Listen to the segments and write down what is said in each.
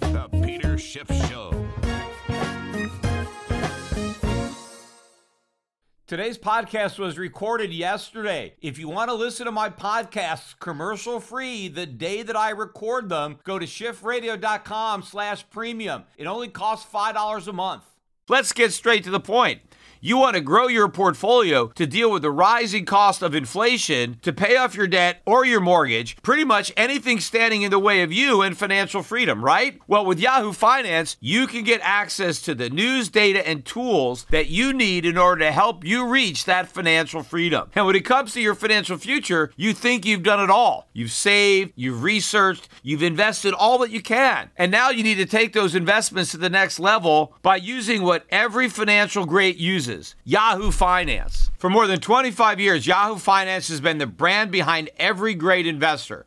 The Peter Schiff Show. Today's podcast was recorded yesterday. If you want to listen to my podcasts commercial free the day that I record them, go to schiffradio.com slash premium. It only costs $5 a month. Let's get straight to the point. You want to grow your portfolio to deal with the rising cost of inflation, to pay off your debt or your mortgage, pretty much anything standing in the way of you and financial freedom, right? Well, with Yahoo Finance, you can get access to the news, data, and tools that you need in order to help you reach that financial freedom. And when it comes to your financial future, you think you've done it all. You've saved, you've researched, you've invested all that you can. And now you need to take those investments to the next level by using what every financial great uses Yahoo Finance. For more than 25 years, Yahoo Finance has been the brand behind every great investor.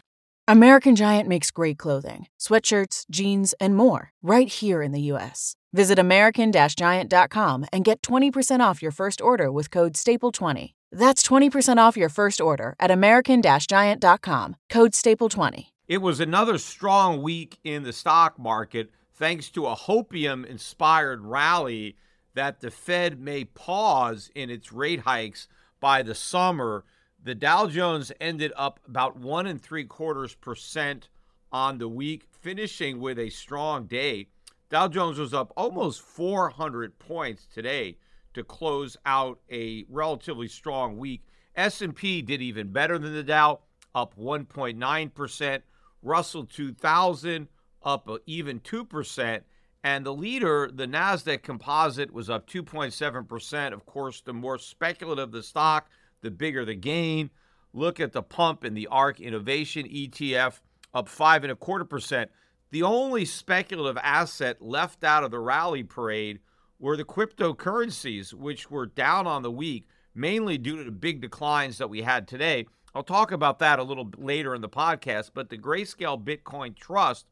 American Giant makes great clothing, sweatshirts, jeans, and more right here in the U.S. Visit American Giant.com and get 20% off your first order with code STAPLE20. That's 20% off your first order at American Giant.com, code STAPLE20. It was another strong week in the stock market thanks to a hopium inspired rally that the Fed may pause in its rate hikes by the summer. The Dow Jones ended up about one and three quarters percent on the week, finishing with a strong day. Dow Jones was up almost 400 points today to close out a relatively strong week. S&P did even better than the Dow, up 1.9%. Russell 2000 up even 2%, and the leader, the Nasdaq Composite was up 2.7%. Of course, the more speculative the stock, the bigger the gain. Look at the pump in the ARK Innovation ETF, up five and a quarter percent. The only speculative asset left out of the rally parade were the cryptocurrencies, which were down on the week, mainly due to the big declines that we had today. I'll talk about that a little later in the podcast, but the Grayscale Bitcoin Trust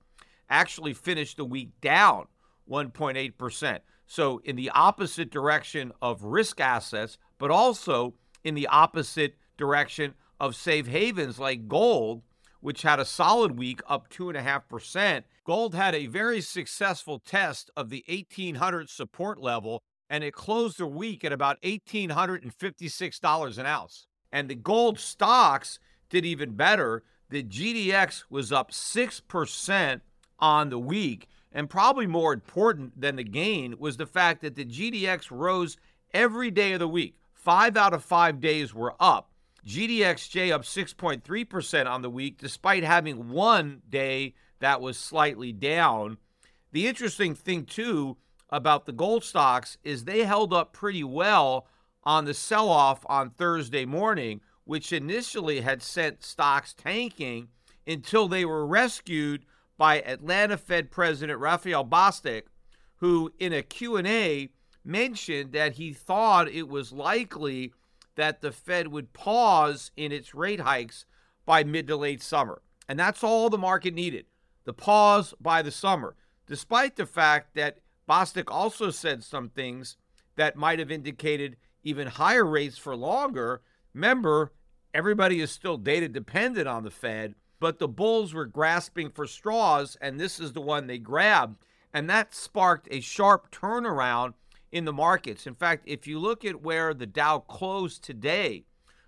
actually finished the week down 1.8%. So, in the opposite direction of risk assets, but also in the opposite direction of safe havens like gold, which had a solid week up 2.5%. Gold had a very successful test of the 1800 support level, and it closed the week at about $1,856 an ounce. And the gold stocks did even better. The GDX was up 6% on the week. And probably more important than the gain was the fact that the GDX rose every day of the week. Five out of five days were up. GDXJ up 6.3% on the week, despite having one day that was slightly down. The interesting thing, too, about the gold stocks is they held up pretty well on the sell off on Thursday morning, which initially had sent stocks tanking until they were rescued by Atlanta Fed President Raphael Bostic, who in a Q&A mentioned that he thought it was likely that the Fed would pause in its rate hikes by mid to late summer. And that's all the market needed the pause by the summer, despite the fact that Bostic also said some things that might have indicated even higher rates for longer. Remember, everybody is still data dependent on the Fed, but the bulls were grasping for straws, and this is the one they grabbed. And that sparked a sharp turnaround in the markets. In fact, if you look at where the Dow closed today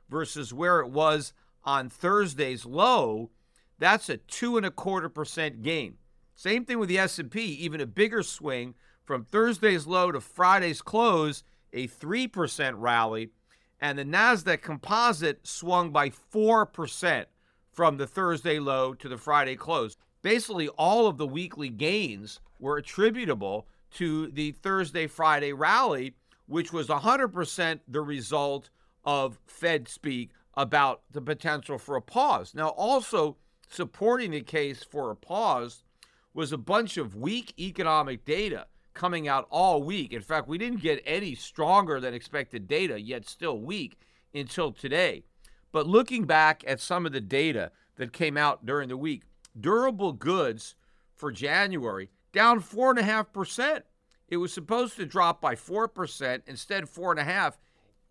versus where it was on Thursday's low, that's a two and a quarter percent gain. Same thing with the S&P, even a bigger swing from Thursday's low to Friday's close, a 3% rally, and the Nasdaq Composite swung by 4% from the Thursday low to the Friday close. Basically, all of the weekly gains were attributable to the Thursday Friday rally, which was 100% the result of Fed speak about the potential for a pause. Now, also supporting the case for a pause was a bunch of weak economic data coming out all week. In fact, we didn't get any stronger than expected data, yet still weak until today. But looking back at some of the data that came out during the week, durable goods for January down 4.5%. It was supposed to drop by 4%, instead, 4.5.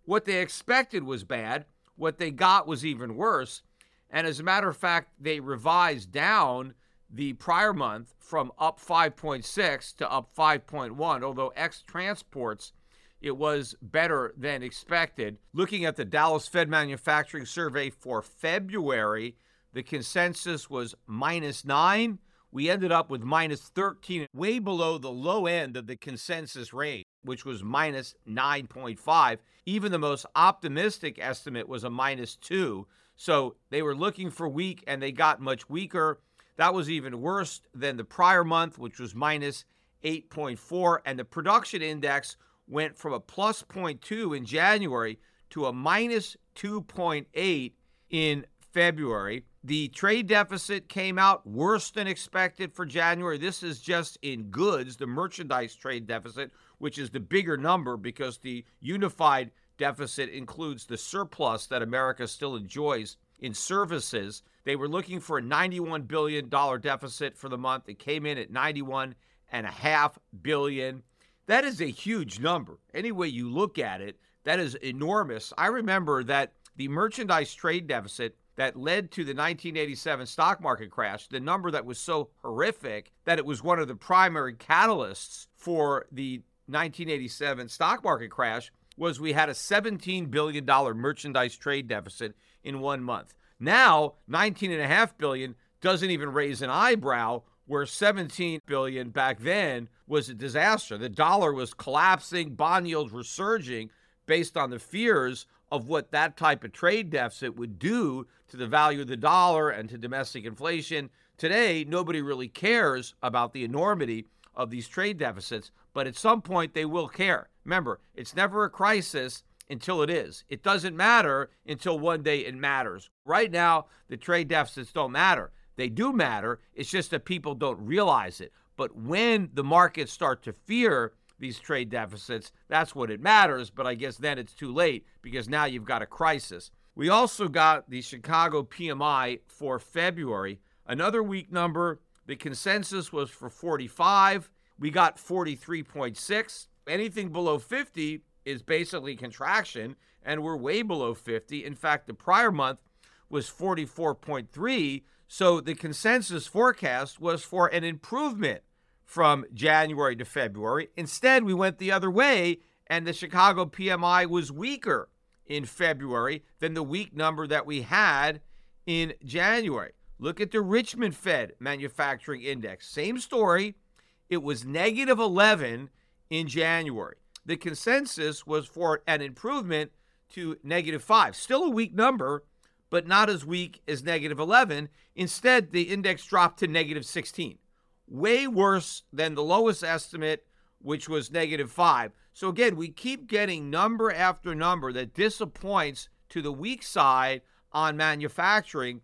What they expected was bad. What they got was even worse. And as a matter of fact, they revised down the prior month from up 5.6 to up 5.1, although ex transports, it was better than expected. Looking at the Dallas Fed Manufacturing Survey for February, the consensus was minus nine. We ended up with minus 13, way below the low end of the consensus range, which was minus 9.5. Even the most optimistic estimate was a minus two. So they were looking for weak and they got much weaker. That was even worse than the prior month, which was minus 8.4. And the production index went from a plus 0.2 in January to a minus 2.8 in February. The trade deficit came out worse than expected for January. This is just in goods, the merchandise trade deficit, which is the bigger number because the unified deficit includes the surplus that America still enjoys in services. They were looking for a $91 billion deficit for the month. It came in at 91.5 billion. That is a huge number. Any way you look at it, that is enormous. I remember that the merchandise trade deficit that led to the 1987 stock market crash, the number that was so horrific that it was one of the primary catalysts for the 1987 stock market crash was we had a $17 billion merchandise trade deficit in one month. Now, $19.5 billion doesn't even raise an eyebrow, where 17 billion back then was a disaster. The dollar was collapsing, bond yields were surging based on the fears of what that type of trade deficit would do to the value of the dollar and to domestic inflation. Today, nobody really cares about the enormity of these trade deficits, but at some point they will care. Remember, it's never a crisis until it is. It doesn't matter until one day it matters. Right now, the trade deficits don't matter. They do matter. It's just that people don't realize it. But when the markets start to fear these trade deficits, that's what it matters. But I guess then it's too late because now you've got a crisis. We also got the Chicago PMI for February, another weak number. The consensus was for 45. We got 43.6 anything below 50 is basically contraction, and we're way below 50. In fact, the prior month was 44.3. So the consensus forecast was for an improvement from January to February. Instead, we went the other way, and the Chicago PMI was weaker in February than the weak number that we had in January. Look at the Richmond Fed Manufacturing Index. Same story. It was negative 11 in January. The consensus was for an improvement to negative 5. Still a weak number, but not as weak as negative 11. Instead, the index dropped to negative 16. Way worse than the lowest estimate, which was negative 5. So again, we keep getting number after number that disappoints to the weak side on manufacturing.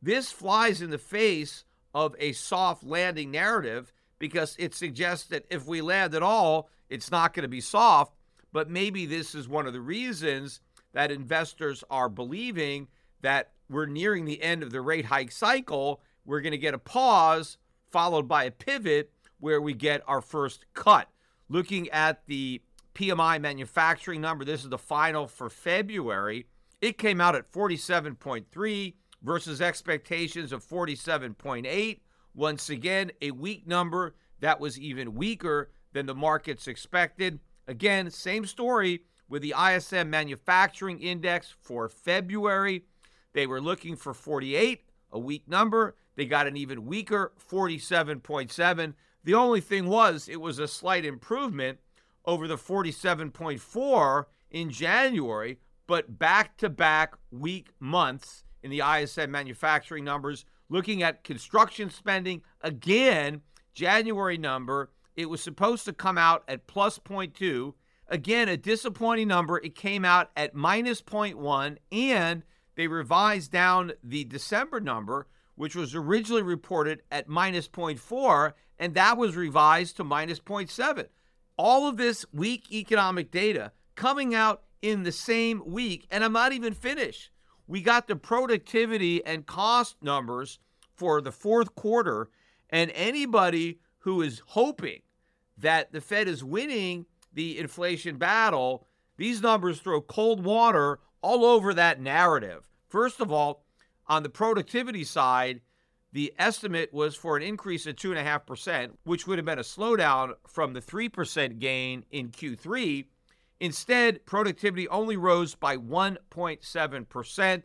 This flies in the face of a soft landing narrative because it suggests that if we land at all, it's not going to be soft. But maybe this is one of the reasons that investors are believing that we're nearing the end of the rate hike cycle. We're going to get a pause followed by a pivot where we get our first cut. Looking at the PMI manufacturing number, this is the final for February. It came out at 47.3 versus expectations of 47.8. Once again, a weak number that was even weaker than the markets expected. Again, same story with the ISM Manufacturing Index for February. They were looking for 48, a weak number. They got an even weaker 47.7. The only thing was, it was a slight improvement over the 47.4 in January, but back to back weak months in the ISM manufacturing numbers Looking at construction spending, again, January number, it was supposed to come out at plus 0.2. Again, a disappointing number. It came out at minus 0.1, and they revised down the December number, which was originally reported at minus 0.4, and that was revised to minus 0.7. All of this weak economic data coming out in the same week, and I'm not even finished. We got the productivity and cost numbers for the fourth quarter, and anybody who is hoping that the Fed is winning the inflation battle, these numbers throw cold water all over that narrative. First of all, on the productivity side, the estimate was for an increase of 2.5%, which would have been a slowdown from the 3% gain in Q3. Instead, productivity only rose by 1.7%.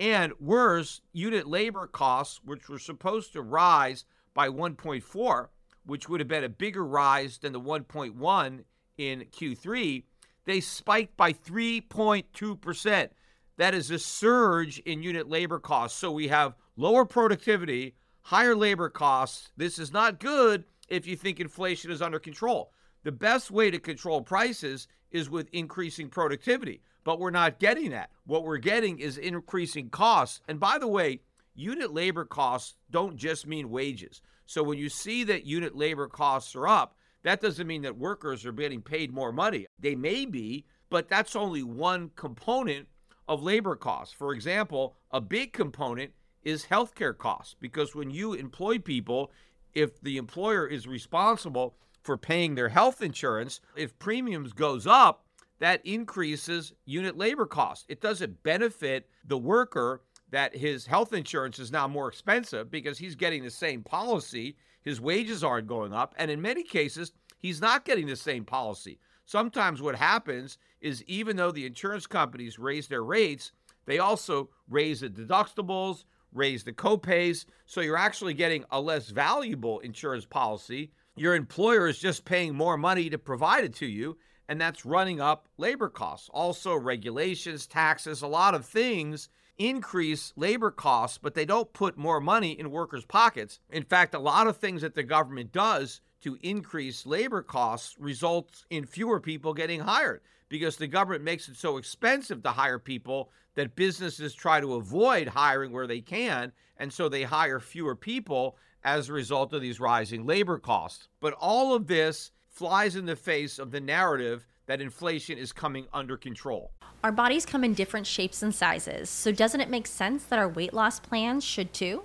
And worse, unit labor costs, which were supposed to rise by 1.4, which would have been a bigger rise than the 1.1 in Q3, they spiked by 3.2%. That is a surge in unit labor costs. So we have lower productivity, higher labor costs. This is not good if you think inflation is under control. The best way to control prices is with increasing productivity, but we're not getting that. What we're getting is increasing costs. And by the way, unit labor costs don't just mean wages. So when you see that unit labor costs are up, that doesn't mean that workers are getting paid more money. They may be, but that's only one component of labor costs. For example, a big component is healthcare costs because when you employ people, if the employer is responsible for paying their health insurance, if premiums goes up, that increases unit labor costs. It doesn't benefit the worker that his health insurance is now more expensive because he's getting the same policy, his wages aren't going up, and in many cases, he's not getting the same policy. Sometimes what happens is even though the insurance companies raise their rates, they also raise the deductibles, raise the copays. So you're actually getting a less valuable insurance policy. Your employer is just paying more money to provide it to you, and that's running up labor costs. Also, regulations, taxes, a lot of things increase labor costs, but they don't put more money in workers' pockets. In fact, a lot of things that the government does to increase labor costs results in fewer people getting hired because the government makes it so expensive to hire people that businesses try to avoid hiring where they can, and so they hire fewer people as a result of these rising labor costs. But all of this flies in the face of the narrative that inflation is coming under control. Our bodies come in different shapes and sizes, so doesn't it make sense that our weight loss plans should too?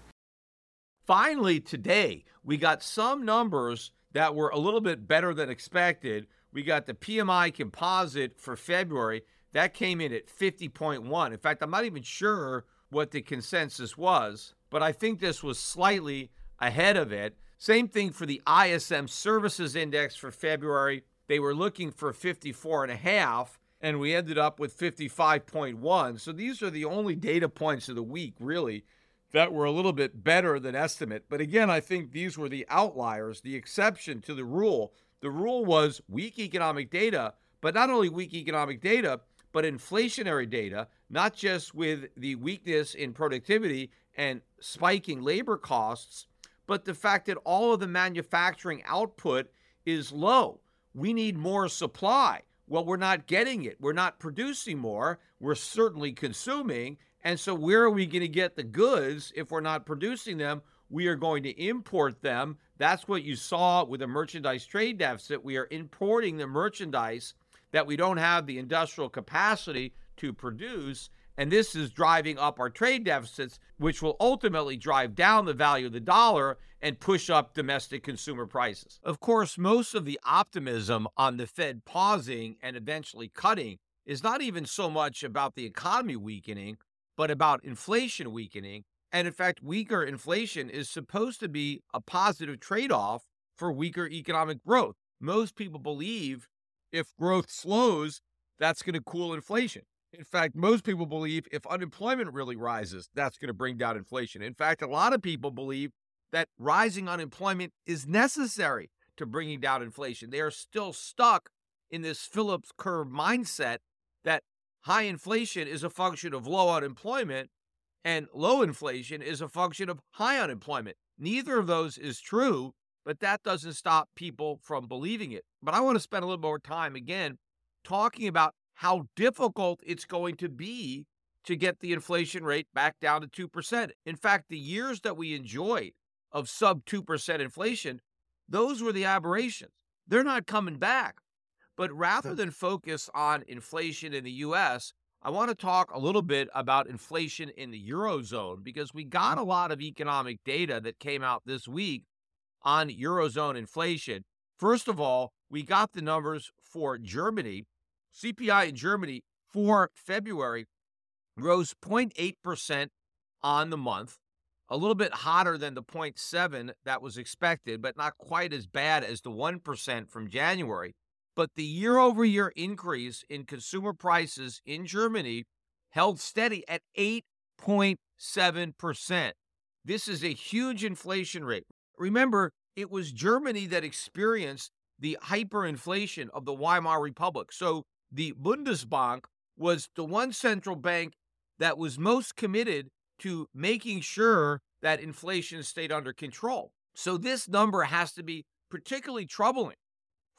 Finally, today, we got some numbers that were a little bit better than expected. We got the PMI composite for February. That came in at 50.1. In fact, I'm not even sure what the consensus was, but I think this was slightly ahead of it. Same thing for the ISM Services Index for February. They were looking for 54 and a half, and we ended up with 55.1. So these are the only data points of the week, really, that were a little bit better than estimate. But again, I think these were the outliers, the exception to the rule. The rule was weak economic data, but not only weak economic data, but inflationary data, not just with the weakness in productivity and spiking labor costs, but the fact that all of the manufacturing output is low. We need more supply. Well, we're not getting it. We're not producing more. We're certainly consuming. And so, where are we going to get the goods if we're not producing them? We are going to import them. That's what you saw with the merchandise trade deficit. We are importing the merchandise that we don't have the industrial capacity to produce. And this is driving up our trade deficits, which will ultimately drive down the value of the dollar and push up domestic consumer prices. Of course, most of the optimism on the Fed pausing and eventually cutting is not even so much about the economy weakening, but about inflation weakening. And in fact, weaker inflation is supposed to be a positive trade off for weaker economic growth. Most people believe if growth slows, that's going to cool inflation. In fact, most people believe if unemployment really rises, that's going to bring down inflation. In fact, a lot of people believe that rising unemployment is necessary to bringing down inflation. They are still stuck in this Phillips curve mindset that high inflation is a function of low unemployment and low inflation is a function of high unemployment. Neither of those is true, but that doesn't stop people from believing it. But I want to spend a little more time again talking about how difficult it's going to be to get the inflation rate back down to 2%. In fact, the years that we enjoyed of sub 2% inflation, those were the aberrations. They're not coming back. But rather than focus on inflation in the US, I want to talk a little bit about inflation in the Eurozone because we got a lot of economic data that came out this week on Eurozone inflation. First of all, we got the numbers for Germany. CPI in Germany for February rose 0.8% on the month, a little bit hotter than the 0.7 that was expected, but not quite as bad as the 1% from January. But the year over year increase in consumer prices in Germany held steady at 8.7%. This is a huge inflation rate. Remember, it was Germany that experienced the hyperinflation of the Weimar Republic. So the Bundesbank was the one central bank that was most committed to making sure that inflation stayed under control. So this number has to be particularly troubling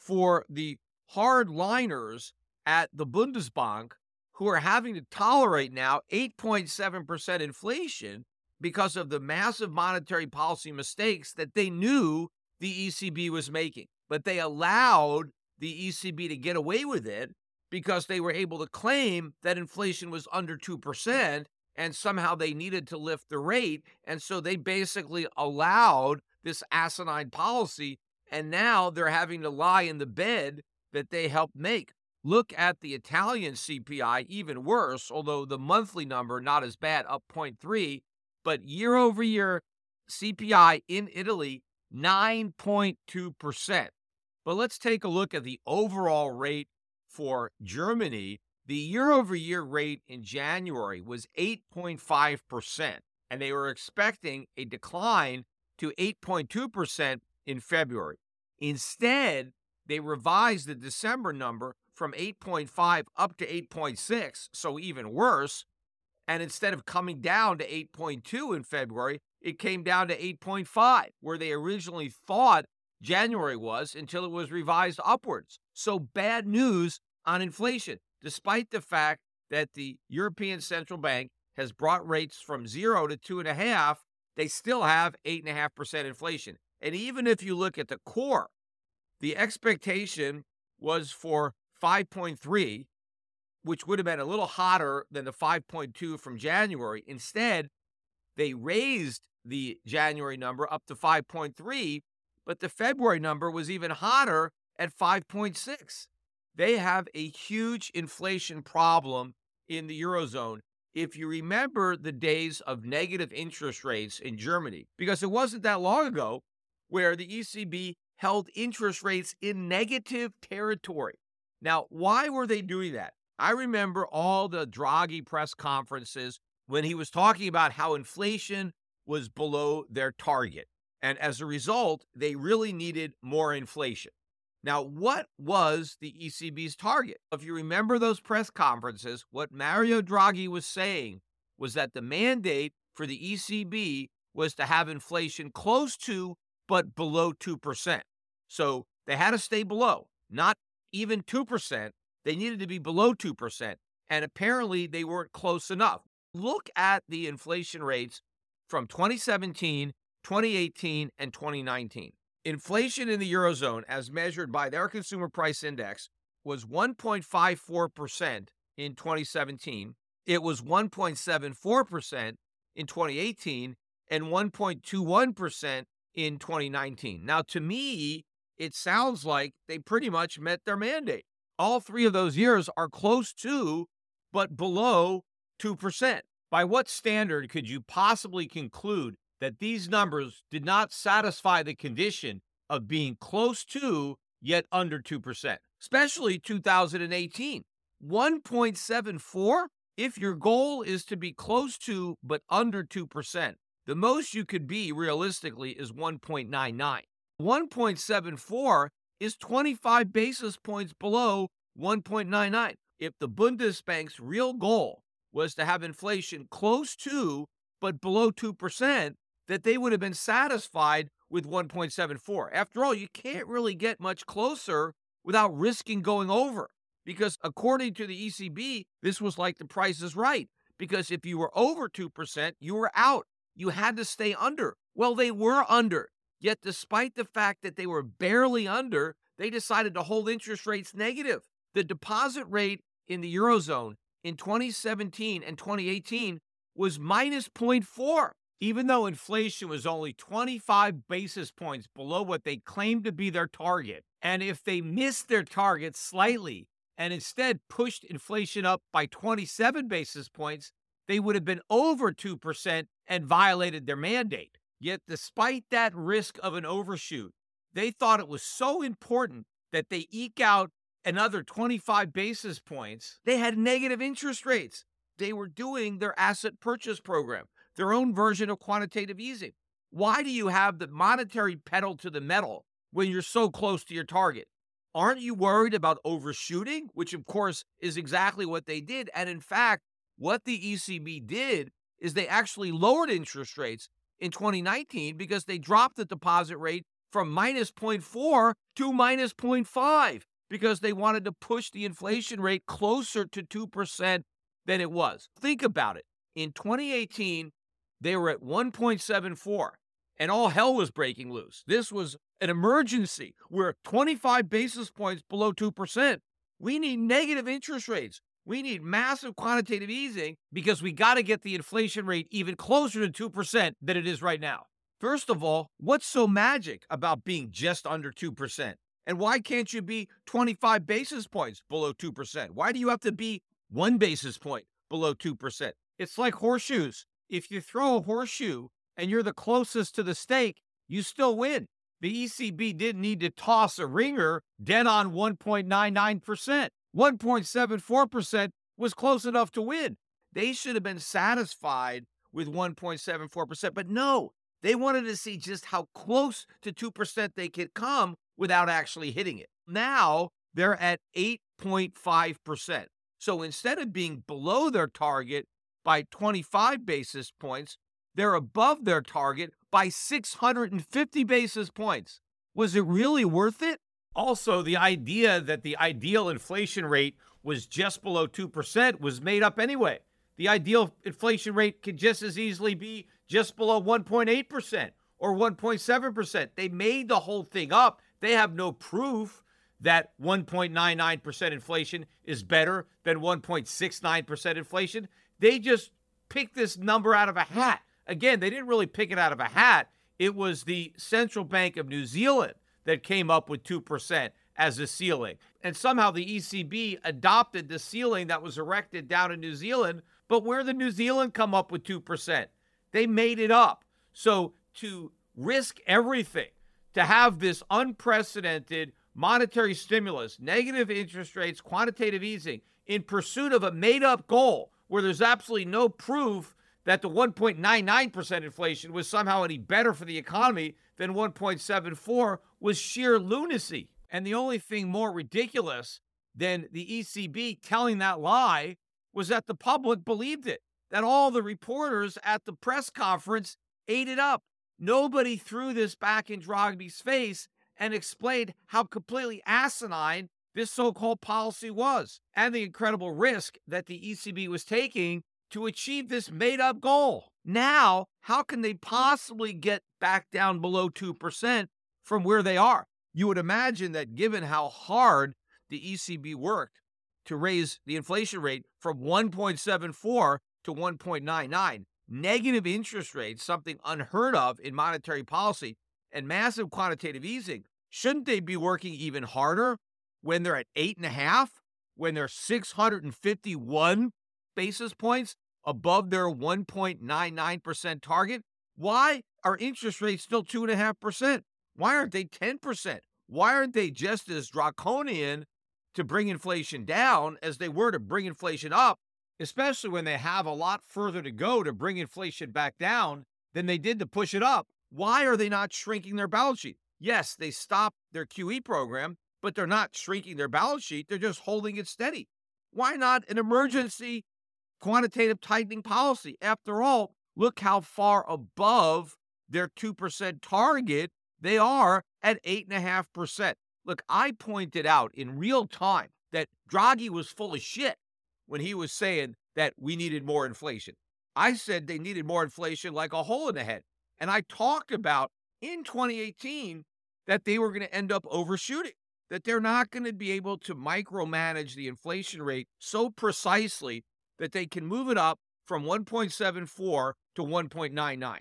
for the hardliners at the Bundesbank who are having to tolerate now 8.7% inflation because of the massive monetary policy mistakes that they knew the ECB was making. But they allowed the ECB to get away with it because they were able to claim that inflation was under 2% and somehow they needed to lift the rate. And so they basically allowed this asinine policy. And now they're having to lie in the bed that they helped make. Look at the Italian CPI, even worse, although the monthly number not as bad, up 0.3, but year over year CPI in Italy 9.2%. But let's take a look at the overall rate for Germany. The year over year rate in January was 8.5%, and they were expecting a decline to 8.2% in February. Instead, they revised the December number from 8.5 up to 8.6, so even worse. And instead of coming down to 8.2 in February, it came down to 8.5, where they originally thought January was until it was revised upwards. So bad news on inflation, despite the fact that the European Central Bank has brought rates from zero to two and a half, they still have eight and a half percent inflation. And even if you look at the core, the expectation was for 5.3 which would have been a little hotter than the 5.2 from January. Instead, they raised the January number up to 5.3, but the February number was even hotter at 5.6. They have a huge inflation problem in the Eurozone. If you remember the days of negative interest rates in Germany, because it wasn't that long ago where the ECB held interest rates in negative territory. Now, why were they doing that? I remember all the Draghi press conferences when he was talking about how inflation was below their target. And as a result, they really needed more inflation. Now, what was the ECB's target? If you remember those press conferences, what Mario Draghi was saying was that the mandate for the ECB was to have inflation close to but below 2%. So they had to stay below, not even 2%, they needed to be below 2%. And apparently they weren't close enough. Look at the inflation rates from 2017, 2018, and 2019. Inflation in the Eurozone, as measured by their consumer price index, was 1.54% in 2017, it was 1.74% in 2018 and 1.21% in 2019. Now, to me, it sounds like they pretty much met their mandate. All three of those years are close to, but below 2%. By what standard could you possibly conclude that these numbers did not satisfy the condition of being close to, yet under 2%? Especially 2018. 1.74? If your goal is to be close to, but under 2%, the most you could be realistically is 1.99. 1.74 is 25 basis points below 1.99. If the Bundesbank's real goal was to have inflation close to but below 2%, that they would have been satisfied with 1.74. After all, you can't really get much closer without risking going over. Because according to the ECB, this was like the price is right. Because if you were over 2%, you were out. You had to stay under. Well, they were under. Yet, despite the fact that they were barely under, they decided to hold interest rates negative. The deposit rate in the Eurozone in 2017 and 2018 was minus 0.4, even though inflation was only 25 basis points below what they claimed to be their target. And if they missed their target slightly and instead pushed inflation up by 27 basis points, they would have been over 2% and violated their mandate. Yet, despite that risk of an overshoot, they thought it was so important that they eke out another 25 basis points. They had negative interest rates. They were doing their asset purchase program, their own version of quantitative easing. Why do you have the monetary pedal to the metal when you're so close to your target? Aren't you worried about overshooting? Which, of course, is exactly what they did. And in fact, what the ECB did is they actually lowered interest rates in 2019 because they dropped the deposit rate from minus 0.4 to minus 0.5 because they wanted to push the inflation rate closer to 2% than it was. Think about it. In 2018, they were at 1.74 and all hell was breaking loose. This was an emergency. We're 25 basis points below 2%. We need negative interest rates. We need massive quantitative easing because we got to get the inflation rate even closer to 2% than it is right now. First of all, what's so magic about being just under 2%? And why can't you be 25 basis points below 2%? Why do you have to be one basis point below 2%? It's like horseshoes. If you throw a horseshoe and you're the closest to the stake, you still win. The ECB didn't need to toss a ringer dead on 1.99%. 1.74% was close enough to win. They should have been satisfied with 1.74%. But no, they wanted to see just how close to 2% they could come without actually hitting it. Now they're at 8.5%. So instead of being below their target by 25 basis points, they're above their target by 650 basis points. Was it really worth it? Also, the idea that the ideal inflation rate was just below 2% was made up anyway. The ideal inflation rate could just as easily be just below 1.8% or 1.7%. They made the whole thing up. They have no proof that 1.99% inflation is better than 1.69% inflation. They just picked this number out of a hat. Again, they didn't really pick it out of a hat. It was the Central Bank of New Zealand that came up with 2% as a ceiling. And somehow the ECB adopted the ceiling that was erected down in New Zealand. But where did New Zealand come up with 2%? They made it up. So to risk everything, to have this unprecedented monetary stimulus, negative interest rates, quantitative easing in pursuit of a made up goal where there's absolutely no proof that the 1.99% inflation was somehow any better for the economy than 1.74 was sheer lunacy. And the only thing more ridiculous than the ECB telling that lie was that the public believed it, that all the reporters at the press conference ate it up. Nobody threw this back in Draghi's face and explained how completely asinine this so called policy was and the incredible risk that the ECB was taking to achieve this made up goal. Now, how can they possibly get back down below 2% from where they are? You would imagine that given how hard the ECB worked to raise the inflation rate from 1.74 to 1.99. Negative interest rates, something unheard of in monetary policy, and massive quantitative easing. Shouldn't they be working even harder when they're at eight and a half, when they're 651 basis points above their 1.99% target? Why are interest rates still 2.5%? Why aren't they 10%? Why aren't they just as draconian to bring inflation down as they were to bring inflation up, especially when they have a lot further to go to bring inflation back down than they did to push it up? Why are they not shrinking their balance sheet? Yes, they stopped their QE program, but they're not shrinking their balance sheet. They're just holding it steady. Why not an emergency quantitative tightening policy? After all, look how far above their 2% target they are at 8.5%. Look, I pointed out in real time that Draghi was full of shit when he was saying that we needed more inflation. I said they needed more inflation like a hole in the head. And I talked about in 2018 that they were going to end up overshooting, that they're not going to be able to micromanage the inflation rate so precisely that they can move it up from 1.74 to 1.99.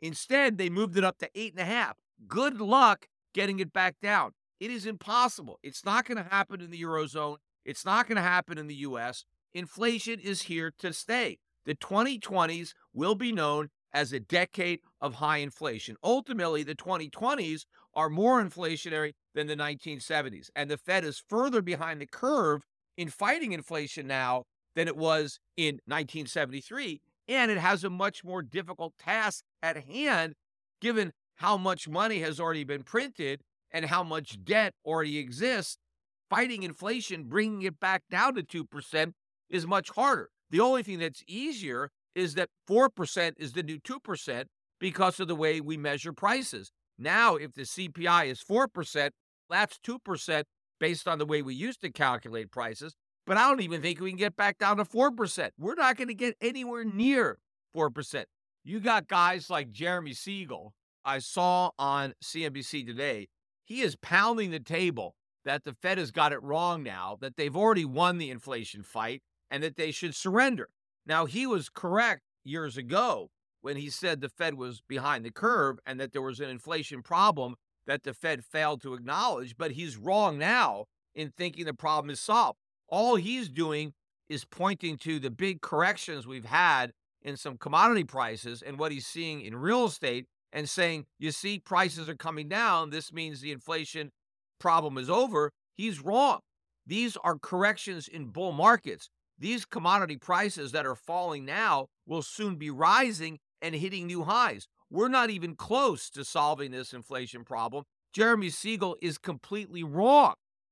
Instead, they moved it up to 8.5. Good luck getting it back down. It is impossible. It's not going to happen in the Eurozone. It's not going to happen in the US. Inflation is here to stay. The 2020s will be known as a decade of high inflation. Ultimately, the 2020s are more inflationary than the 1970s. And the Fed is further behind the curve in fighting inflation now than it was in 1973. And it has a much more difficult task at hand, given how much money has already been printed and how much debt already exists, fighting inflation, bringing it back down to 2% is much harder. The only thing that's easier is that 4% is the new 2% because of the way we measure prices. Now, if the CPI is 4%, that's 2% based on the way we used to calculate prices. But I don't even think we can get back down to 4%. We're not going to get anywhere near 4%. You got guys like Jeremy Siegel, I saw on CNBC today, he is pounding the table that the Fed has got it wrong now, that they've already won the inflation fight, and that they should surrender. Now, he was correct years ago when he said the Fed was behind the curve and that there was an inflation problem that the Fed failed to acknowledge, but he's wrong now in thinking the problem is solved. All he's doing is pointing to the big corrections we've had in some commodity prices and what he's seeing in real estate and saying, you see, prices are coming down. This means the inflation problem is over. He's wrong. These are corrections in bull markets. These commodity prices that are falling now will soon be rising and hitting new highs. We're not even close to solving this inflation problem. Jeremy Siegel is completely wrong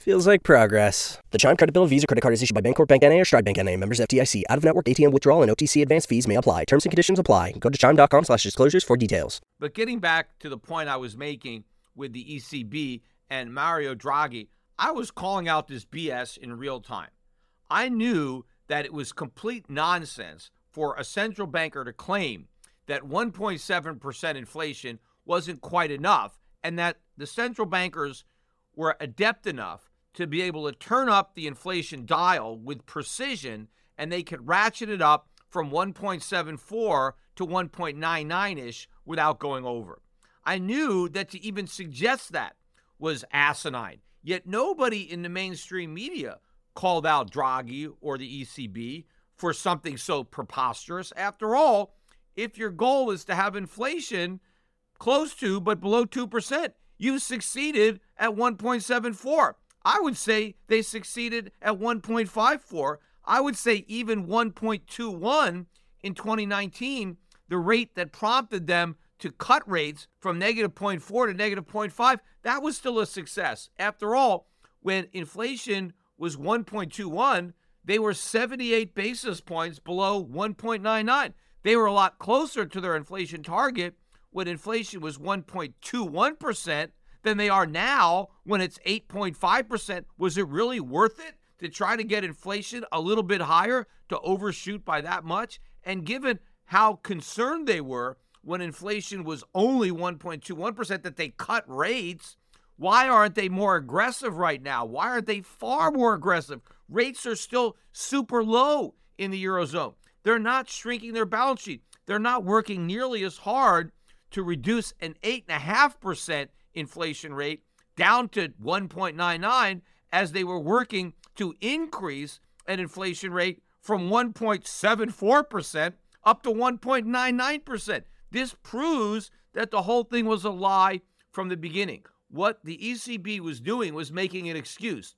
Feels like progress. The Chime Credit Builder Visa Credit Card is issued by Bancorp Bank N.A. or Stride Bank N.A. Members FDIC. Out-of-network ATM withdrawal and OTC advance fees may apply. Terms and conditions apply. Go to chime.com slash disclosures for details. But getting back to the point I was making with the ECB and Mario Draghi, I was calling out this BS in real time. I knew that it was complete nonsense for a central banker to claim that 1.7% inflation wasn't quite enough and that the central bankers were adept enough to be able to turn up the inflation dial with precision and they could ratchet it up from 1.74 to 1.99 ish without going over. I knew that to even suggest that was asinine. Yet nobody in the mainstream media called out Draghi or the ECB for something so preposterous. After all, if your goal is to have inflation close to but below 2%, you've succeeded at 1.74. I would say they succeeded at 1.54. I would say even 1.21 in 2019, the rate that prompted them to cut rates from negative 0.4 to negative 0.5, that was still a success. After all, when inflation was 1.21, they were 78 basis points below 1.99. They were a lot closer to their inflation target when inflation was 1.21% than they are now when it's 8.5%. Was it really worth it to try to get inflation a little bit higher to overshoot by that much? And given how concerned they were when inflation was only 1.21% that they cut rates, why aren't they more aggressive right now? Why aren't they far more aggressive? Rates are still super low in the Eurozone. They're not shrinking their balance sheet. They're not working nearly as hard to reduce an 8.5% inflation rate down to 1.99 as they were working to increase an inflation rate from 1.74% up to 1.99%. This proves that the whole thing was a lie from the beginning. What the ECB was doing was making an excuse.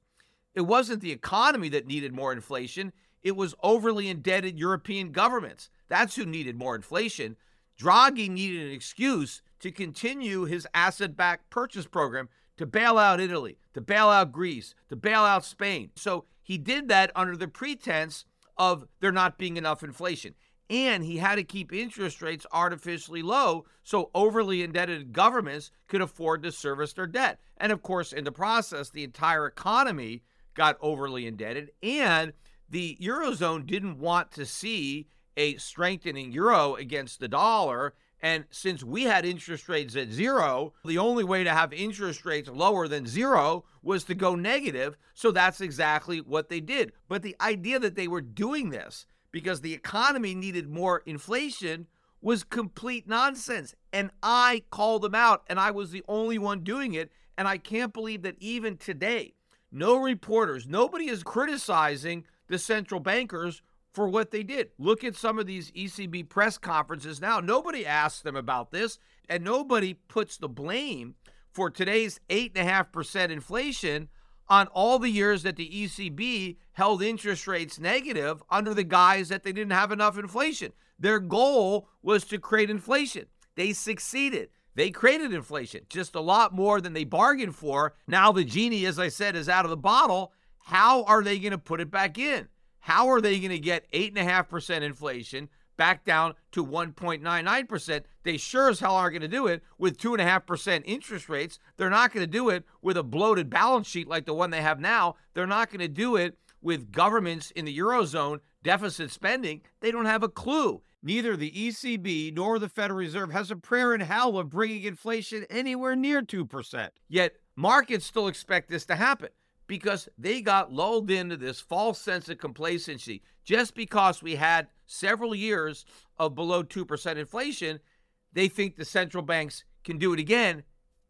It wasn't the economy that needed more inflation, it was overly indebted European governments. That's who needed more inflation. Draghi needed an excuse to continue his asset backed purchase program to bail out Italy, to bail out Greece, to bail out Spain. So he did that under the pretense of there not being enough inflation. And he had to keep interest rates artificially low so overly indebted governments could afford to service their debt. And of course, in the process, the entire economy got overly indebted. And the Eurozone didn't want to see a strengthening euro against the dollar. And since we had interest rates at zero, the only way to have interest rates lower than zero was to go negative. So that's exactly what they did. But the idea that they were doing this because the economy needed more inflation was complete nonsense. And I called them out, and I was the only one doing it. And I can't believe that even today, no reporters, nobody is criticizing the central bankers for what they did. Look at some of these ECB press conferences now. Nobody asks them about this, and nobody puts the blame for today's 8.5% inflation on all the years that the ECB held interest rates negative under the guise that they didn't have enough inflation. Their goal was to create inflation. They succeeded. They created inflation, just a lot more than they bargained for. Now the genie, as I said, is out of the bottle. How are they going to put it back in? How are they going to get 8.5% inflation back down to 1.99%? They sure as hell aren't going to do it with 2.5% interest rates. They're not going to do it with a bloated balance sheet like the one they have now. They're not going to do it with governments in the Eurozone deficit spending. They don't have a clue. Neither the ECB nor the Federal Reserve has a prayer in hell of bringing inflation anywhere near 2%. Yet markets still expect this to happen because they got lulled into this false sense of complacency. Just because we had several years of below 2% inflation, they think the central banks can do it again.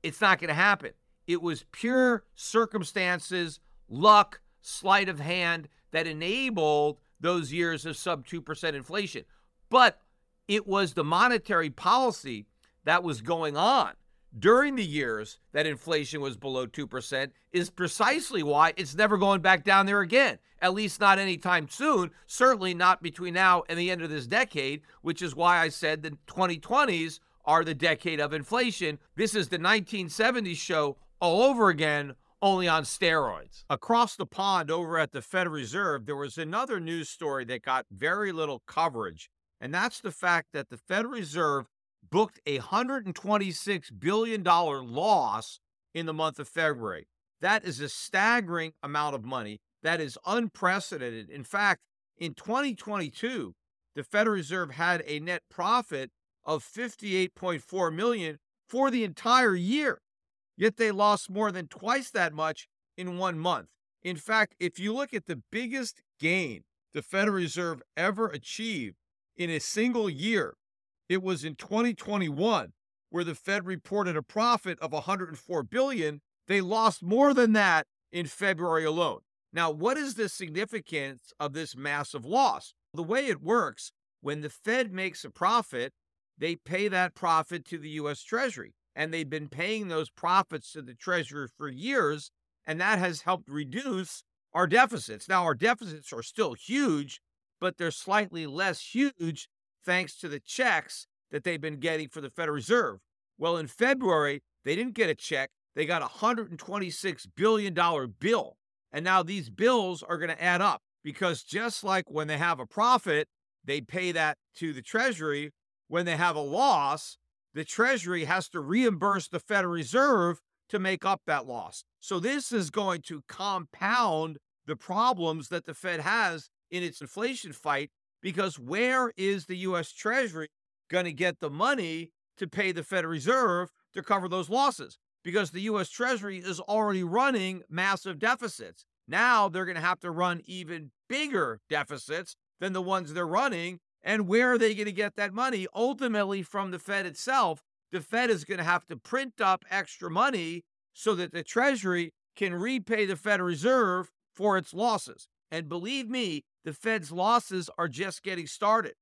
It's not going to happen. It was pure circumstances, luck, sleight of hand that enabled those years of sub 2% inflation. But it was the monetary policy that was going on during the years that inflation was below 2% is precisely why it's never going back down there again, at least not anytime soon, certainly not between now and the end of this decade, which is why I said the 2020s are the decade of inflation. This is the 1970s show all over again, only on steroids. Across the pond over at the Federal Reserve, there was another news story that got very little coverage, and that's the fact that the Federal Reserve booked a $126 billion loss in the month of February. That is a staggering amount of money. That is unprecedented. In fact, in 2022, the Federal Reserve had a net profit of 58.4 million for the entire year. Yet they lost more than twice that much in one month. In fact, if you look at the biggest gain the Federal Reserve ever achieved in a single year, it was in 2021 where the Fed reported a profit of 104 billion. They lost more than that in February alone. Now, what is the significance of this massive loss? The way it works, when the Fed makes a profit, they pay that profit to the US Treasury. And they've been paying those profits to the Treasury for years, and that has helped reduce our deficits. Now, our deficits are still huge, but they're slightly less huge thanks to the checks that they've been getting for the Federal Reserve. Well, in February, they didn't get a check. They got a $126 billion bill. And now these bills are going to add up because just like when they have a profit, they pay that to the Treasury. When they have a loss, the Treasury has to reimburse the Federal Reserve to make up that loss. So this is going to compound the problems that the Fed has in its inflation fight because where is the US Treasury going to get the money to pay the Federal Reserve to cover those losses? Because the US Treasury is already running massive deficits. Now they're going to have to run even bigger deficits than the ones they're running. And where are they going to get that money? Ultimately, from the Fed itself. The Fed is going to have to print up extra money so that the Treasury can repay the Federal Reserve for its losses. And believe me, the Fed's losses are just getting started.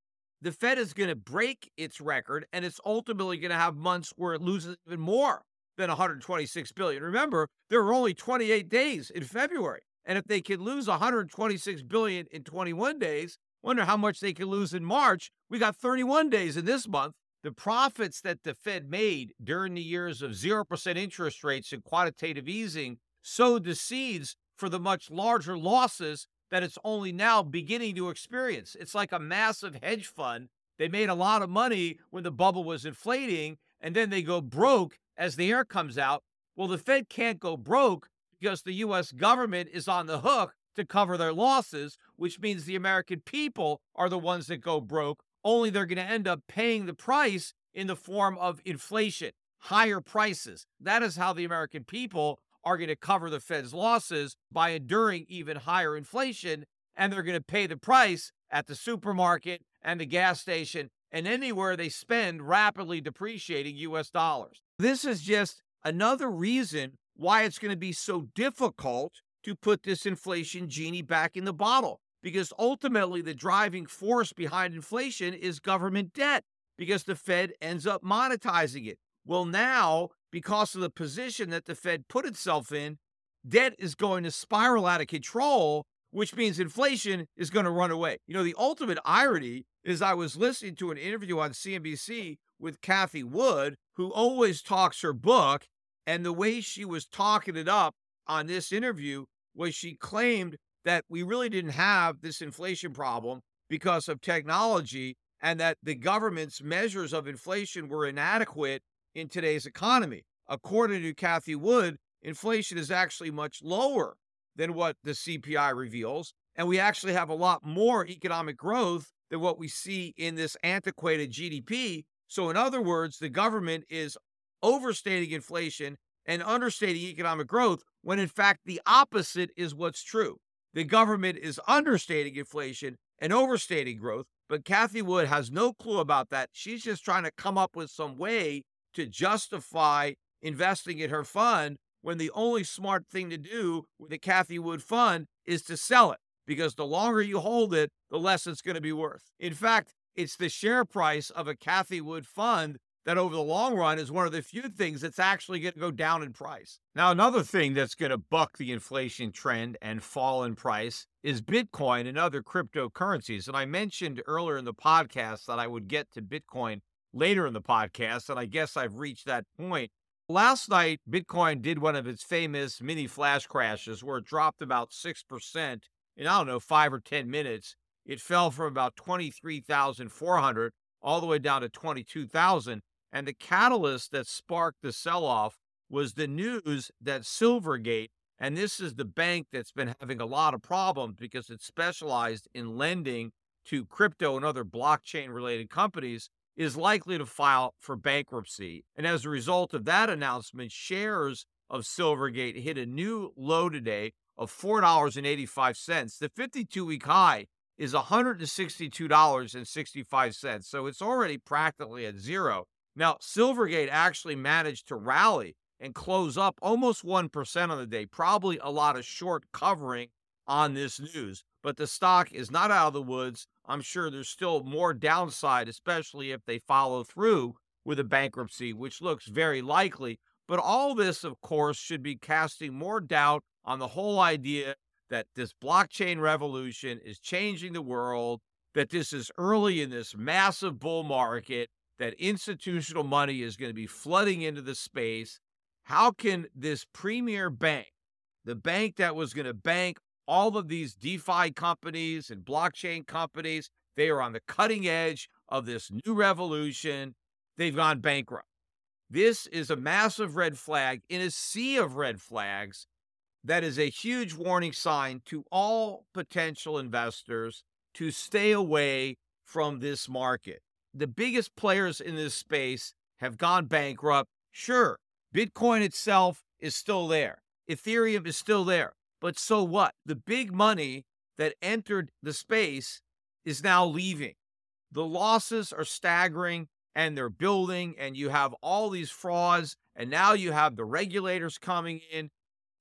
The Fed is going to break its record and it's ultimately going to have months where it loses even more than 126 billion. Remember, there are only 28 days in February. And if they can lose 126 billion in 21 days, wonder how much they can lose in March. We got 31 days in this month. The profits that the Fed made during the years of 0% interest rates and quantitative easing sowed the seeds for the much larger losses that it's only now beginning to experience. It's like a massive hedge fund. They made a lot of money when the bubble was inflating, and then they go broke as the air comes out. Well, the Fed can't go broke because the U.S. government is on the hook to cover their losses, which means the American people are the ones that go broke. Only they're going to end up paying the price in the form of inflation, higher prices. That is how the American people are going to cover the Fed's losses by enduring even higher inflation. And they're going to pay the price at the supermarket and the gas station and anywhere they spend rapidly depreciating US dollars. This is just another reason why it's going to be so difficult to put this inflation genie back in the bottle. Because ultimately, the driving force behind inflation is government debt, because the Fed ends up monetizing it. Well, now because of the position that the Fed put itself in, debt is going to spiral out of control, which means inflation is going to run away. You know, the ultimate irony is I was listening to an interview on CNBC with Cathie Wood, who always talks her book, and the way she was talking it up on this interview was she claimed that we really didn't have this inflation problem because of technology and that the government's measures of inflation were inadequate in today's economy. According to Cathie Wood, inflation is actually much lower than what the CPI reveals. And we actually have a lot more economic growth than what we see in this antiquated GDP. So, in other words, the government is overstating inflation and understating economic growth when in fact the opposite is what's true. The government is understating inflation and overstating growth, but Cathie Wood has no clue about that. She's just trying to come up with some way to justify investing in her fund when the only smart thing to do with a Cathie Wood fund is to sell it because the longer you hold it, the less it's going to be worth. In fact, it's the share price of a Cathie Wood fund that over the long run is one of the few things that's actually going to go down in price. Now, another thing that's going to buck the inflation trend and fall in price is Bitcoin and other cryptocurrencies. And I mentioned earlier in the podcast that I would get to Bitcoin later in the podcast, and I guess I've reached that point. Last night, Bitcoin did one of its famous mini flash crashes where it dropped about 6% in, I don't know, five or 10 minutes. It fell from about 23,400 all the way down to 22,000. And the catalyst that sparked the sell off was the news that Silvergate, and this is the bank that's been having a lot of problems because it's specialized in lending to crypto and other blockchain related companies, is likely to file for bankruptcy. And as a result of that announcement, shares of Silvergate hit a new low today of $4.85. The 52 week high is $162.65. So it's already practically at zero. Now, Silvergate actually managed to rally and close up almost 1% on the day, probably a lot of short covering on this news. But the stock is not out of the woods. I'm sure there's still more downside, especially if they follow through with a bankruptcy, which looks very likely. But all this, of course, should be casting more doubt on the whole idea that this blockchain revolution is changing the world, that this is early in this massive bull market, that institutional money is going to be flooding into the space. How can this premier bank, the bank that was going to bank all of these DeFi companies and blockchain companies, they are on the cutting edge of this new revolution. They've gone bankrupt. This is a massive red flag in a sea of red flags that is a huge warning sign to all potential investors to stay away from this market. The biggest players in this space have gone bankrupt. Sure, Bitcoin itself is still there, Ethereum is still there. But so what? The big money that entered the space is now leaving. The losses are staggering and they're building, and you have all these frauds, and now you have the regulators coming in.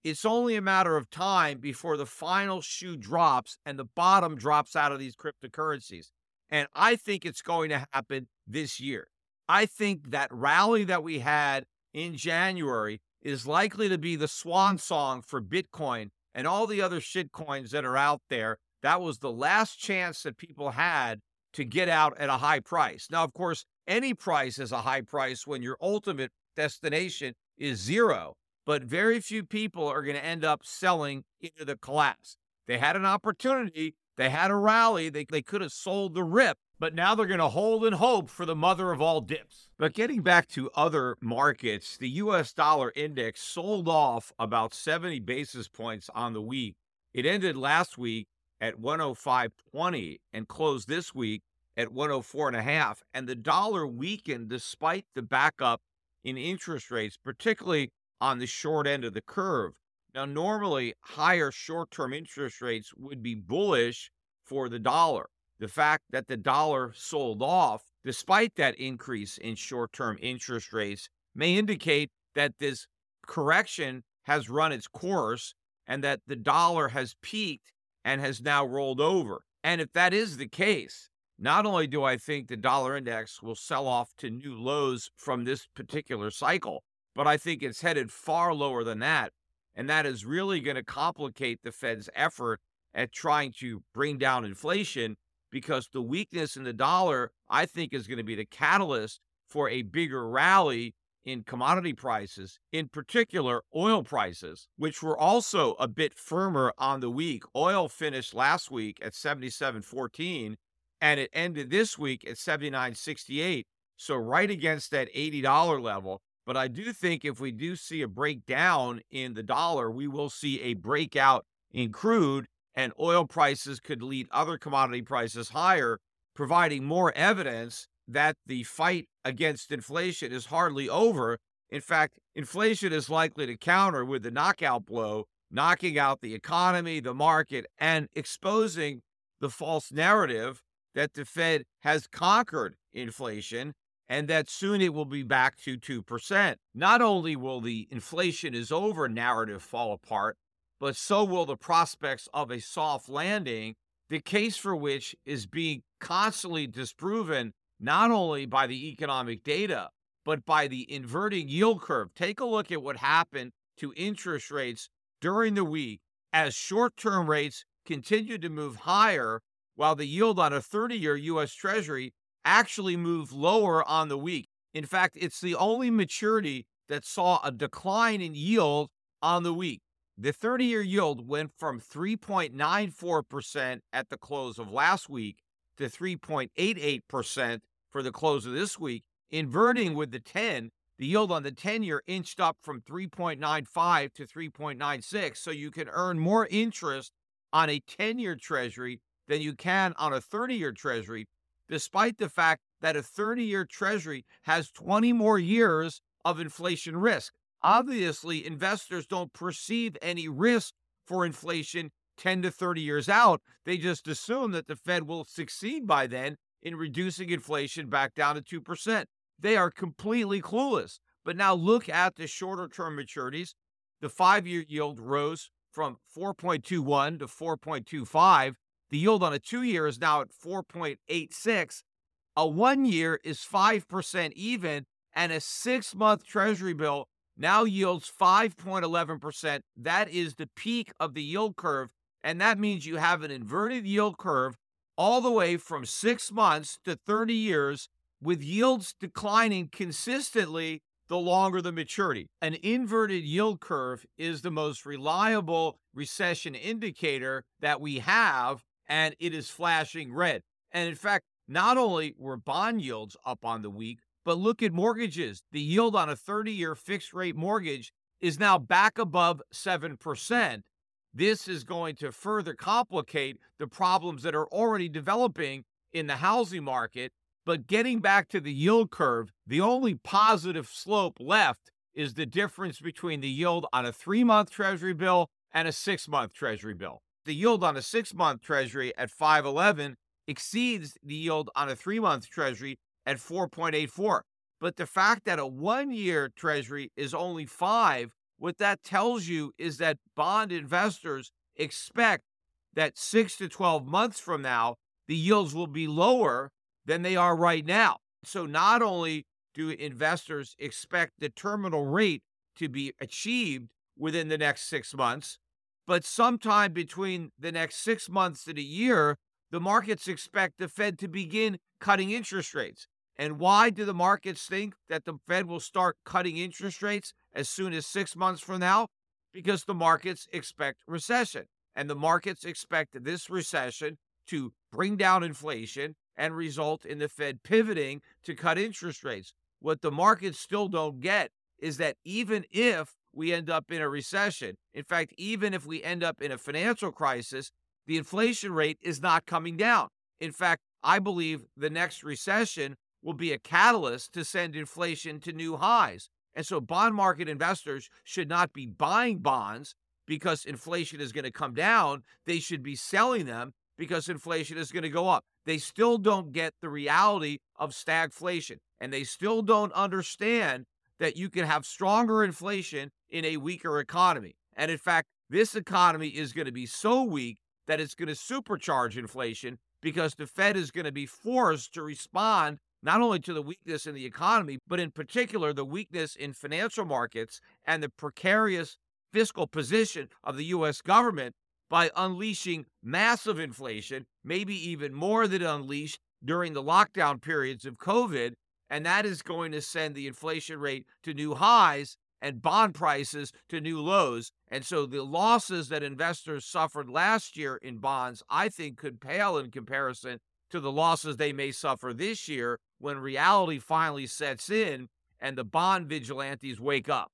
It's only a matter of time before the final shoe drops and the bottom drops out of these cryptocurrencies. And I think it's going to happen this year. I think that rally that we had in January is likely to be the swan song for Bitcoin and all the other shit coins that are out there. That was the last chance that people had to get out at a high price. Now, of course, any price is a high price when your ultimate destination is zero, but very few people are going to end up selling into the collapse. They had an opportunity they had a rally. They, they could have sold the rip, but now they're going to hold and hope for the mother of all dips. But getting back to other markets, the US dollar index sold off about 70 basis points on the week. It ended last week at 105.20 and closed this week at 104.5. And the dollar weakened despite the backup in interest rates, particularly on the short end of the curve. Now, normally, higher short term interest rates would be bullish for the dollar. The fact that the dollar sold off, despite that increase in short term interest rates, may indicate that this correction has run its course and that the dollar has peaked and has now rolled over. And if that is the case, not only do I think the dollar index will sell off to new lows from this particular cycle, but I think it's headed far lower than that and that is really going to complicate the Fed's effort at trying to bring down inflation because the weakness in the dollar, I think, is going to be the catalyst for a bigger rally in commodity prices, in particular oil prices, which were also a bit firmer on the week. Oil finished last week at 77.14 and it ended this week at 79.68. So right against that $80 level. But I do think if we do see a breakdown in the dollar, we will see a breakout in crude, and oil prices could lead other commodity prices higher, providing more evidence that the fight against inflation is hardly over. In fact, inflation is likely to counter with the knockout blow, knocking out the economy, the market, and exposing the false narrative that the Fed has conquered inflation and that soon it will be back to 2%. Not only will the inflation is over narrative fall apart, but so will the prospects of a soft landing, the case for which is being constantly disproven not only by the economic data, but by the inverting yield curve. Take a look at what happened to interest rates during the week as short term rates continued to move higher while the yield on a 30 year U.S. Treasury actually moved lower on the week. In fact, it's the only maturity that saw a decline in yield on the week. The 30 year yield went from 3.94% at the close of last week to 3.88% for the close of this week. Inverting with the 10, the yield on the 10 year inched up from 3.95 to 3.96. So you can earn more interest on a 10 year treasury than you can on a 30 year treasury despite the fact that a 30 year treasury has 20 more years of inflation risk. Obviously, investors don't perceive any risk for inflation 10 to 30 years out. They just assume that the Fed will succeed by then in reducing inflation back down to 2%. They are completely clueless. But now look at the shorter term maturities. The five year yield rose from 4.21 to 4.25 the yield on a two year is now at 4.86. A one year is 5% even, and a six month treasury bill now yields 5.11%. That is the peak of the yield curve. And that means you have an inverted yield curve all the way from six months to 30 years. with yields declining consistently the longer the maturity. An inverted yield curve is the most reliable recession indicator that we have, and it is flashing red. And in fact, not only were bond yields up on the week, but look at mortgages. The yield on a 30 year fixed rate mortgage is now back above 7%. This is going to further complicate the problems that are already developing in the housing market but getting back to the yield curve, the only positive slope left is the difference between the yield on a three month Treasury bill and a six month Treasury bill. The yield on a six month Treasury at 511 exceeds the yield on a three month Treasury at 4.84. But the fact that a one year Treasury is only five, what that tells you is that bond investors expect that six to 12 months from now, the yields will be lower than they are right now. So not only do investors expect the terminal rate to be achieved within the next six months, but sometime between the next six months and a year, the markets expect the Fed to begin cutting interest rates. And why do the markets think that the Fed will start cutting interest rates as soon as six months from now? Because the markets expect recession. And the markets expect this recession to bring down inflation and result in the Fed pivoting to cut interest rates. What the markets still don't get is that even if we end up in a recession, in fact, even if we end up in a financial crisis, the inflation rate is not coming down. In fact, I believe the next recession will be a catalyst to send inflation to new highs. And so bond market investors should not be buying bonds because inflation is going to come down. They should be selling them because inflation is going to go up. They still don't get the reality of stagflation, and they still don't understand that you can have stronger inflation in a weaker economy. And in fact, this economy is going to be so weak that it's going to supercharge inflation because the Fed is going to be forced to respond not only to the weakness in the economy, but in particular the weakness in financial markets and the precarious fiscal position of the U.S. government by unleashing massive inflation, maybe even more than unleashed during the lockdown periods of COVID. And that is going to send the inflation rate to new highs and bond prices to new lows. And so the losses that investors suffered last year in bonds, I think, could pale in comparison to the losses they may suffer this year when reality finally sets in and the bond vigilantes wake up.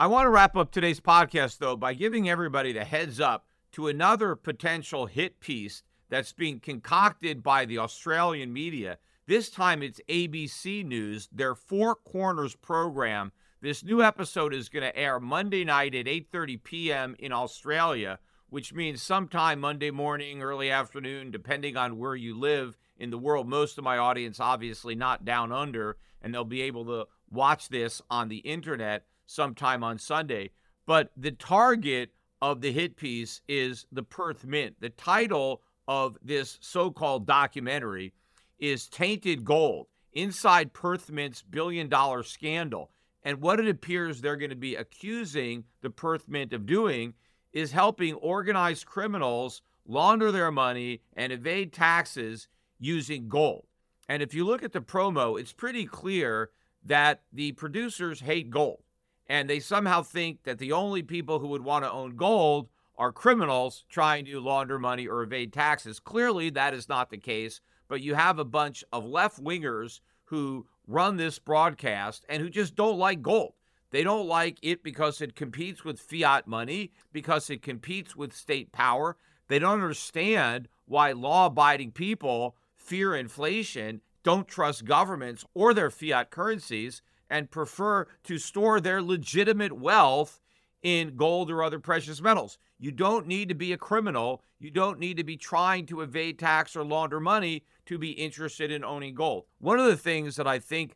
I want to wrap up today's podcast, though, by giving everybody the heads up to another potential hit piece that's being concocted by the Australian media. This time it's ABC News, their Four Corners program. This new episode is going to air Monday night at 8:30 p.m. in Australia, which means sometime Monday morning, early afternoon, depending on where you live in the world. Most of my audience obviously not down under, and they'll be able to watch this on the internet sometime on Sunday. But the target of the hit piece is the Perth Mint. The title of this so called documentary is Tainted Gold Inside Perth Mint's Billion Dollar Scandal. And what it appears they're going to be accusing the Perth Mint of doing is helping organized criminals launder their money and evade taxes using gold. And if you look at the promo, it's pretty clear that the producers hate gold and they somehow think that the only people who would want to own gold are criminals trying to launder money or evade taxes. Clearly, that is not the case, but you have a bunch of left wingers who run this broadcast and who just don't like gold. They don't like it because it competes with fiat money, because it competes with state power. They don't understand why law abiding people fear inflation, don't trust governments or their fiat currencies, and prefer to store their legitimate wealth in gold or other precious metals. You don't need to be a criminal. You don't need to be trying to evade tax or launder money to be interested in owning gold. One of the things that I think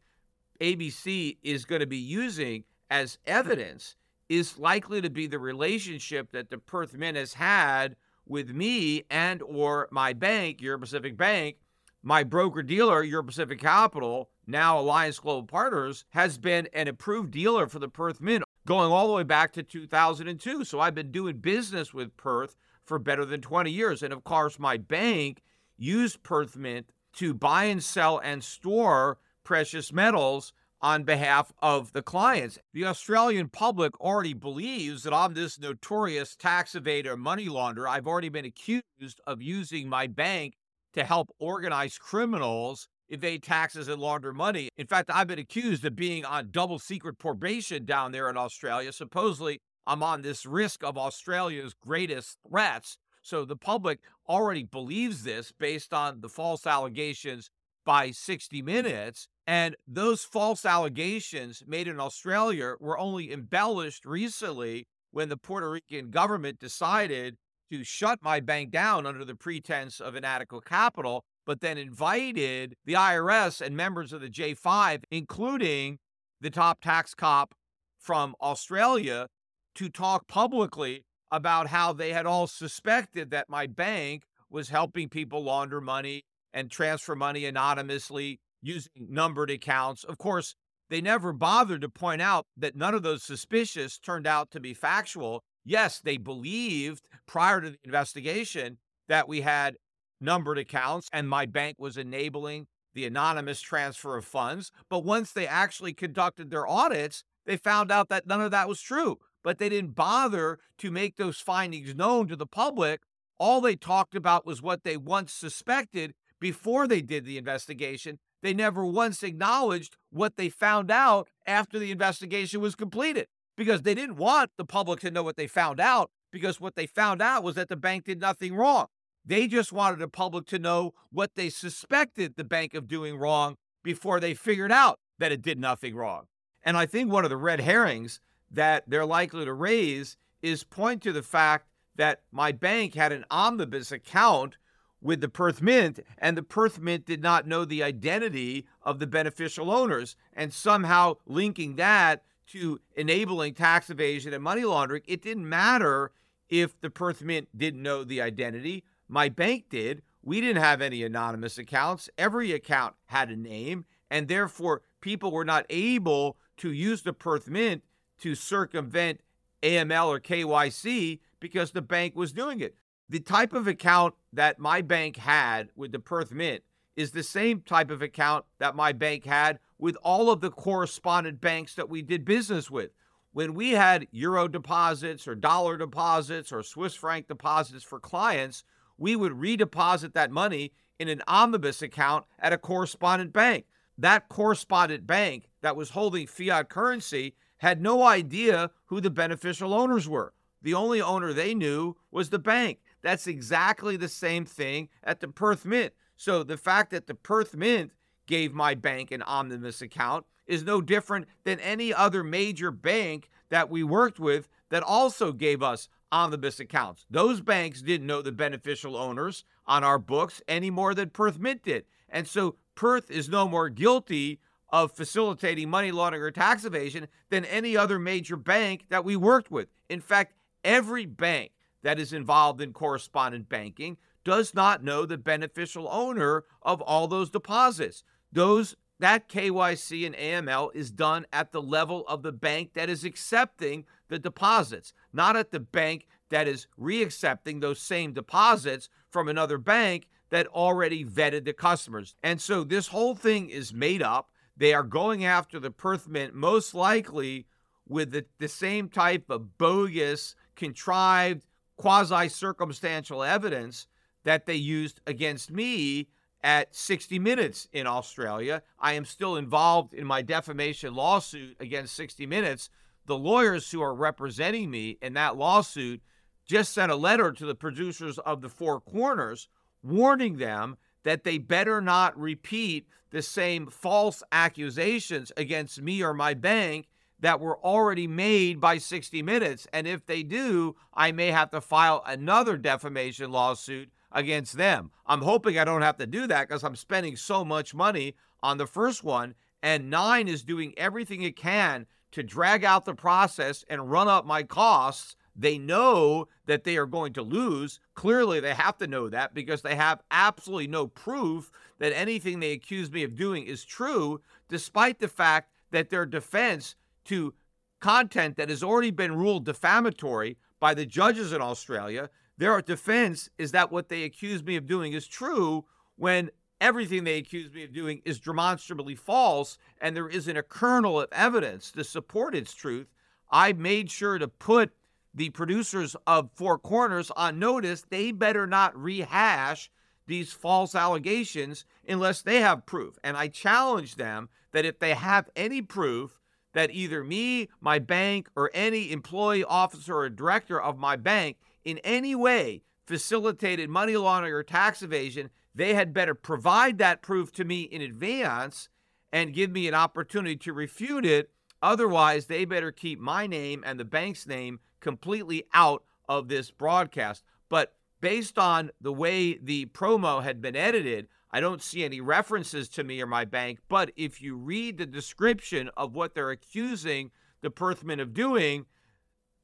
ABC is going to be using as evidence is likely to be the relationship that the Perth Mint has had with me and or my bank, Euro Pacific Bank, my broker dealer, Euro Pacific Capital, now Alliance Global Partners, has been an approved dealer for the Perth Mint going all the way back to 2002. So I've been doing business with Perth for better than 20 years. And of course, my bank used Perth Mint to buy and sell and store precious metals on behalf of the clients. The Australian public already believes that I'm this notorious tax evader, money launderer. I've already been accused of using my bank to help organized criminals evade taxes and launder money. In fact, I've been accused of being on double secret probation down there in Australia. Supposedly, I'm on this risk of Australia's greatest threats. So the public already believes this based on the false allegations by 60 Minutes. And those false allegations made in Australia were only embellished recently when the Puerto Rican government decided to shut my bank down under the pretense of inadequate capital, but then invited the IRS and members of the J5, including the top tax cop from Australia, to talk publicly about how they had all suspected that my bank was helping people launder money and transfer money anonymously using numbered accounts. Of course, they never bothered to point out that none of those suspicious turned out to be factual. Yes, they believed prior to the investigation that we had numbered accounts and my bank was enabling the anonymous transfer of funds. But once they actually conducted their audits, they found out that none of that was true. But they didn't bother to make those findings known to the public. All they talked about was what they once suspected before they did the investigation. They never once acknowledged what they found out after the investigation was completed because they didn't want the public to know what they found out because what they found out was that the bank did nothing wrong. They just wanted the public to know what they suspected the bank of doing wrong before they figured out that it did nothing wrong. And I think one of the red herrings that they're likely to raise is point to the fact that my bank had an omnibus account with the Perth Mint, and the Perth Mint did not know the identity of the beneficial owners, and somehow linking that to enabling tax evasion and money laundering. It didn't matter if the Perth Mint didn't know the identity. My bank did. We didn't have any anonymous accounts. Every account had a name, and therefore people were not able to use the Perth Mint to circumvent AML or KYC because the bank was doing it. The type of account that my bank had with the Perth Mint is the same type of account that my bank had with all of the correspondent banks that we did business with. When we had euro deposits or dollar deposits or Swiss franc deposits for clients, we would redeposit that money in an omnibus account at a correspondent bank. That correspondent bank that was holding fiat currency had no idea who the beneficial owners were. The only owner they knew was the bank. That's exactly the same thing at the Perth Mint. So the fact that the Perth Mint gave my bank an omnibus account is no different than any other major bank that we worked with that also gave us omnibus accounts. Those banks didn't know the beneficial owners on our books any more than Perth Mint did. And so Perth is no more guilty of facilitating money laundering or tax evasion than any other major bank that we worked with. In fact, every bank that is involved in correspondent banking does not know the beneficial owner of all those deposits. Those that KYC and AML is done at the level of the bank that is accepting the deposits, not at the bank that is reaccepting those same deposits from another bank that already vetted the customers. And so this whole thing is made up. They are going after the Perth Mint most likely with the, the same type of bogus, contrived quasi circumstantial evidence that they used against me at 60 Minutes in Australia. I am still involved in my defamation lawsuit against 60 Minutes. The lawyers who are representing me in that lawsuit just sent a letter to the producers of The Four Corners warning them that they better not repeat the same false accusations against me or my bank that were already made by 60 Minutes. And if they do, I may have to file another defamation lawsuit against them. I'm hoping I don't have to do that because I'm spending so much money on the first one. And Nine is doing everything it can to drag out the process and run up my costs. They know that they are going to lose. Clearly, they have to know that because they have absolutely no proof that anything they accuse me of doing is true, despite the fact that their defense to content that has already been ruled defamatory by the judges in Australia. Their defense is that what they accuse me of doing is true when everything they accuse me of doing is demonstrably false and there isn't a kernel of evidence to support its truth, I made sure to put the producers of Four Corners on notice they better not rehash these false allegations unless they have proof. And I challenge them that if they have any proof that either me, my bank, or any employee, officer, or director of my bank in any way facilitated money laundering or tax evasion, they had better provide that proof to me in advance and give me an opportunity to refute it. Otherwise, they better keep my name and the bank's name completely out of this broadcast. But based on the way the promo had been edited, I don't see any references to me or my bank. But if you read the description of what they're accusing the Perth Mint of doing,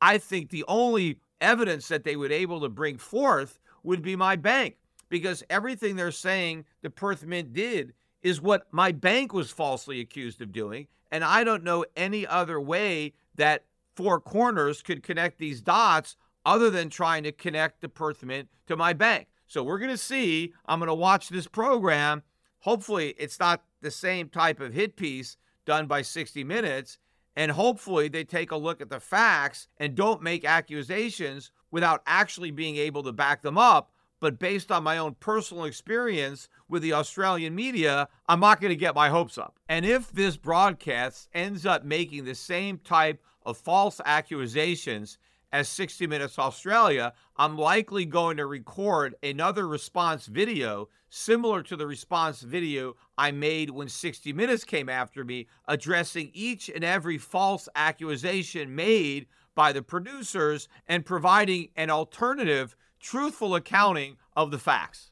I think the only evidence that they would able to bring forth would be my bank because everything they're saying the Perth Mint did is what my bank was falsely accused of doing. And I don't know any other way that Four Corners could connect these dots other than trying to connect the Perth Mint to my bank. So we're going to see. I'm going to watch this program. Hopefully, it's not the same type of hit piece done by 60 Minutes. And hopefully, they take a look at the facts and don't make accusations without actually being able to back them up. But based on my own personal experience with the Australian media, I'm not going to get my hopes up. And if this broadcast ends up making the same type of false accusations as 60 Minutes Australia, I'm likely going to record another response video similar to the response video I made when 60 Minutes came after me, addressing each and every false accusation made by the producers and providing an alternative, truthful accounting of the facts.